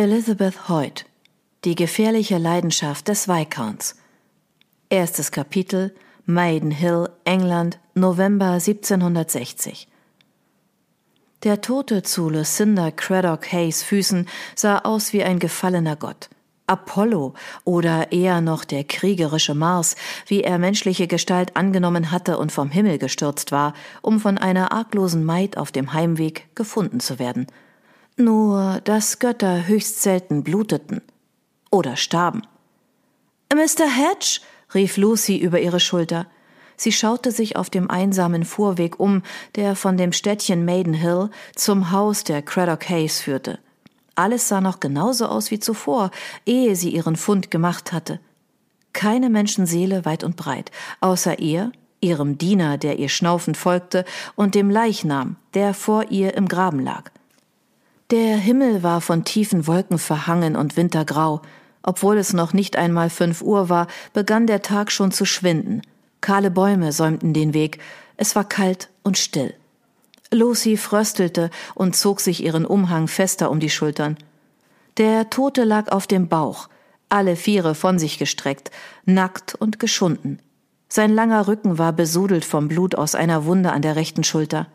Elizabeth Hoyt Die gefährliche Leidenschaft des Viscounts. Erstes Kapitel Maidenhill, England, November 1760 Der Tote zu Lucinda Craddock Hayes Füßen sah aus wie ein gefallener Gott. Apollo oder eher noch der kriegerische Mars, wie er menschliche Gestalt angenommen hatte und vom Himmel gestürzt war, um von einer arglosen Maid auf dem Heimweg gefunden zu werden – nur, dass Götter höchst selten bluteten oder starben. Mr. Hedge, rief Lucy über ihre Schulter. Sie schaute sich auf dem einsamen Fuhrweg um, der von dem Städtchen Maidenhill zum Haus der Craddock Hayes führte. Alles sah noch genauso aus wie zuvor, ehe sie ihren Fund gemacht hatte. Keine Menschenseele weit und breit, außer ihr, ihrem Diener, der ihr schnaufend folgte, und dem Leichnam, der vor ihr im Graben lag. Der Himmel war von tiefen Wolken verhangen und wintergrau. Obwohl es noch nicht einmal fünf Uhr war, begann der Tag schon zu schwinden. Kahle Bäume säumten den Weg. Es war kalt und still. Lucy fröstelte und zog sich ihren Umhang fester um die Schultern. Der Tote lag auf dem Bauch, alle Viere von sich gestreckt, nackt und geschunden. Sein langer Rücken war besudelt vom Blut aus einer Wunde an der rechten Schulter.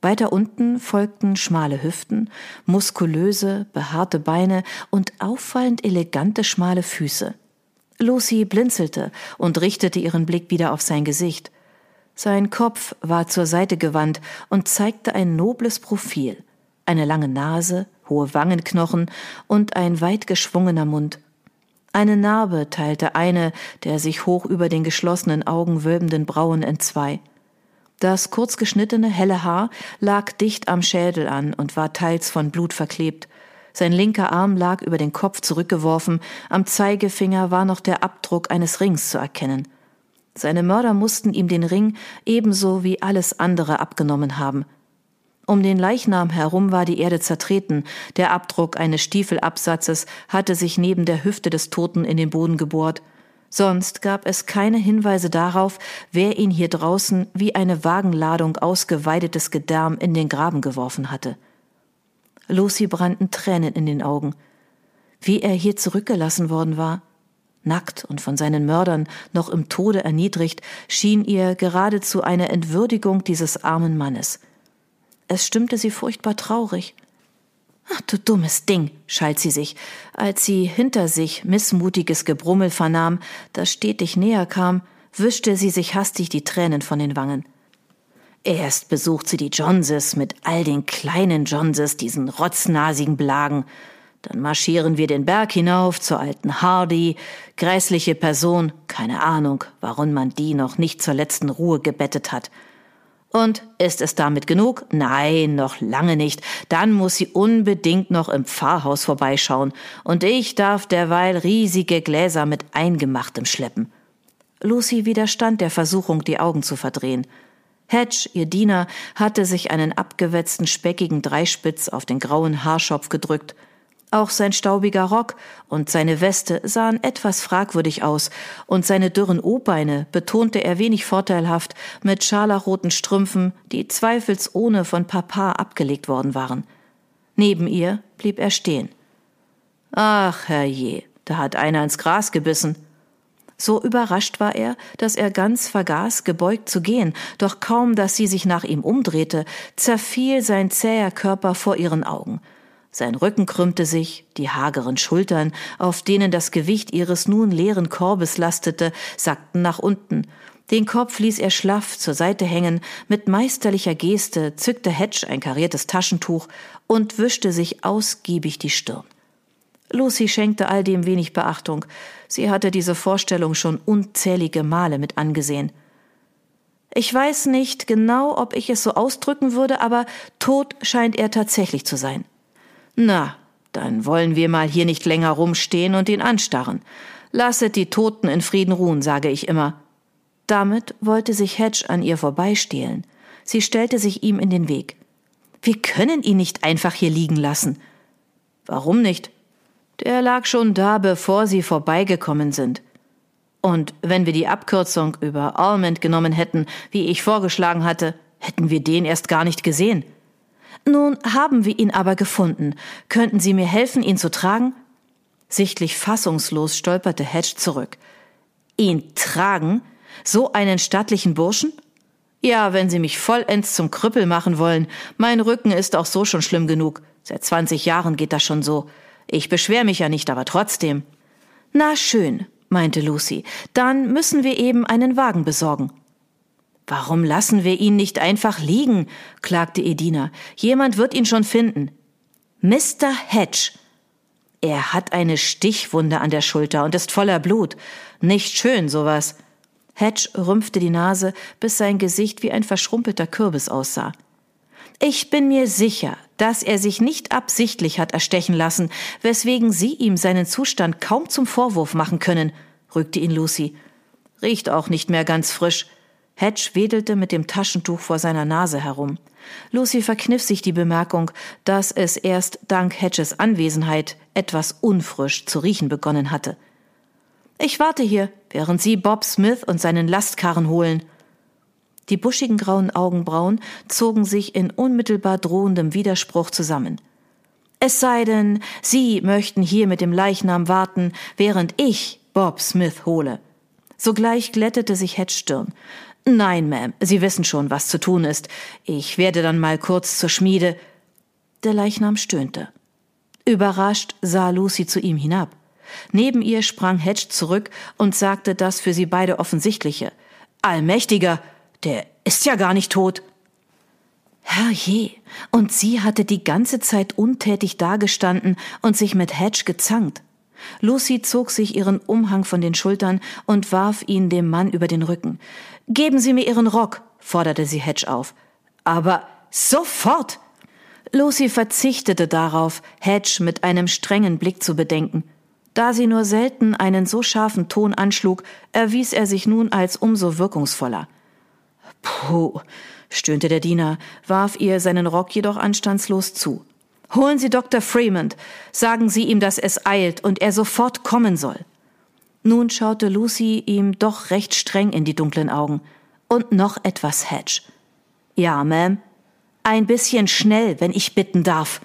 Weiter unten folgten schmale Hüften, muskulöse, behaarte Beine und auffallend elegante schmale Füße. Lucy blinzelte und richtete ihren Blick wieder auf sein Gesicht. Sein Kopf war zur Seite gewandt und zeigte ein nobles Profil, eine lange Nase, hohe Wangenknochen und ein weit geschwungener Mund. Eine Narbe teilte eine der sich hoch über den geschlossenen Augen wölbenden Brauen entzwei. Das kurz geschnittene, helle Haar lag dicht am Schädel an und war teils von Blut verklebt. Sein linker Arm lag über den Kopf zurückgeworfen, am Zeigefinger war noch der Abdruck eines Rings zu erkennen. Seine Mörder mussten ihm den Ring ebenso wie alles andere abgenommen haben. Um den Leichnam herum war die Erde zertreten, der Abdruck eines Stiefelabsatzes hatte sich neben der Hüfte des Toten in den Boden gebohrt, Sonst gab es keine Hinweise darauf, wer ihn hier draußen wie eine Wagenladung ausgeweidetes Gedärm in den Graben geworfen hatte. Lucy brannten Tränen in den Augen. Wie er hier zurückgelassen worden war, nackt und von seinen Mördern noch im Tode erniedrigt, schien ihr geradezu eine Entwürdigung dieses armen Mannes. Es stimmte sie furchtbar traurig. Ach, du dummes Ding, schalt sie sich, als sie hinter sich missmutiges Gebrummel vernahm, das stetig näher kam, wischte sie sich hastig die Tränen von den Wangen. Erst besucht sie die Joneses mit all den kleinen Joneses, diesen rotznasigen Blagen. Dann marschieren wir den Berg hinauf zur alten Hardy, grässliche Person, keine Ahnung, warum man die noch nicht zur letzten Ruhe gebettet hat. Und ist es damit genug? Nein, noch lange nicht. Dann muss sie unbedingt noch im Pfarrhaus vorbeischauen. Und ich darf derweil riesige Gläser mit Eingemachtem schleppen. Lucy widerstand der Versuchung, die Augen zu verdrehen. Hedge, ihr Diener, hatte sich einen abgewetzten, speckigen Dreispitz auf den grauen Haarschopf gedrückt auch sein staubiger Rock und seine Weste sahen etwas fragwürdig aus, und seine dürren O-Beine betonte er wenig vorteilhaft mit scharlachroten Strümpfen, die zweifelsohne von Papa abgelegt worden waren. Neben ihr blieb er stehen. Ach, herrje, da hat einer ins Gras gebissen. So überrascht war er, dass er ganz vergaß, gebeugt zu gehen, doch kaum, dass sie sich nach ihm umdrehte, zerfiel sein zäher Körper vor ihren Augen – sein Rücken krümmte sich, die hageren Schultern, auf denen das Gewicht ihres nun leeren Korbes lastete, sackten nach unten. Den Kopf ließ er schlaff zur Seite hängen, mit meisterlicher Geste zückte Hedge ein kariertes Taschentuch und wischte sich ausgiebig die Stirn. Lucy schenkte all dem wenig Beachtung. Sie hatte diese Vorstellung schon unzählige Male mit angesehen. Ich weiß nicht genau, ob ich es so ausdrücken würde, aber tot scheint er tatsächlich zu sein. Na, dann wollen wir mal hier nicht länger rumstehen und ihn anstarren. Lasset die Toten in Frieden ruhen, sage ich immer. Damit wollte sich Hedge an ihr vorbeistehlen. Sie stellte sich ihm in den Weg. Wir können ihn nicht einfach hier liegen lassen. Warum nicht? Der lag schon da, bevor sie vorbeigekommen sind. Und wenn wir die Abkürzung über Almond genommen hätten, wie ich vorgeschlagen hatte, hätten wir den erst gar nicht gesehen. Nun haben wir ihn aber gefunden. Könnten Sie mir helfen, ihn zu tragen? Sichtlich fassungslos stolperte Hedge zurück. Ihn tragen? So einen stattlichen Burschen? Ja, wenn Sie mich vollends zum Krüppel machen wollen. Mein Rücken ist auch so schon schlimm genug. Seit 20 Jahren geht das schon so. Ich beschwer mich ja nicht, aber trotzdem. Na schön, meinte Lucy. Dann müssen wir eben einen Wagen besorgen. Warum lassen wir ihn nicht einfach liegen? klagte Edina. Jemand wird ihn schon finden. Mr. Hedge. Er hat eine Stichwunde an der Schulter und ist voller Blut. Nicht schön, sowas. Hedge rümpfte die Nase, bis sein Gesicht wie ein verschrumpelter Kürbis aussah. Ich bin mir sicher, dass er sich nicht absichtlich hat erstechen lassen, weswegen Sie ihm seinen Zustand kaum zum Vorwurf machen können, rügte ihn Lucy. Riecht auch nicht mehr ganz frisch. Hedge wedelte mit dem Taschentuch vor seiner Nase herum. Lucy verkniff sich die Bemerkung, dass es erst dank Hedges Anwesenheit etwas unfrisch zu riechen begonnen hatte. Ich warte hier, während Sie Bob Smith und seinen Lastkarren holen. Die buschigen grauen Augenbrauen zogen sich in unmittelbar drohendem Widerspruch zusammen. Es sei denn, Sie möchten hier mit dem Leichnam warten, während ich Bob Smith hole. Sogleich glättete sich Hedge Stirn. Nein, Ma'am, Sie wissen schon, was zu tun ist. Ich werde dann mal kurz zur Schmiede. Der Leichnam stöhnte. Überrascht sah Lucy zu ihm hinab. Neben ihr sprang Hedge zurück und sagte das für sie beide Offensichtliche. Allmächtiger, der ist ja gar nicht tot. Herrje, und sie hatte die ganze Zeit untätig dagestanden und sich mit Hedge gezankt. Lucy zog sich ihren Umhang von den Schultern und warf ihn dem Mann über den Rücken. Geben Sie mir Ihren Rock, forderte sie Hedge auf. Aber sofort! Lucy verzichtete darauf, Hedge mit einem strengen Blick zu bedenken. Da sie nur selten einen so scharfen Ton anschlug, erwies er sich nun als umso wirkungsvoller. Puh, stöhnte der Diener, warf ihr seinen Rock jedoch anstandslos zu. Holen Sie Dr. Fremont, sagen Sie ihm, dass es eilt und er sofort kommen soll. Nun schaute Lucy ihm doch recht streng in die dunklen Augen. Und noch etwas Hedge. Ja, Ma'am. Ein bisschen schnell, wenn ich bitten darf.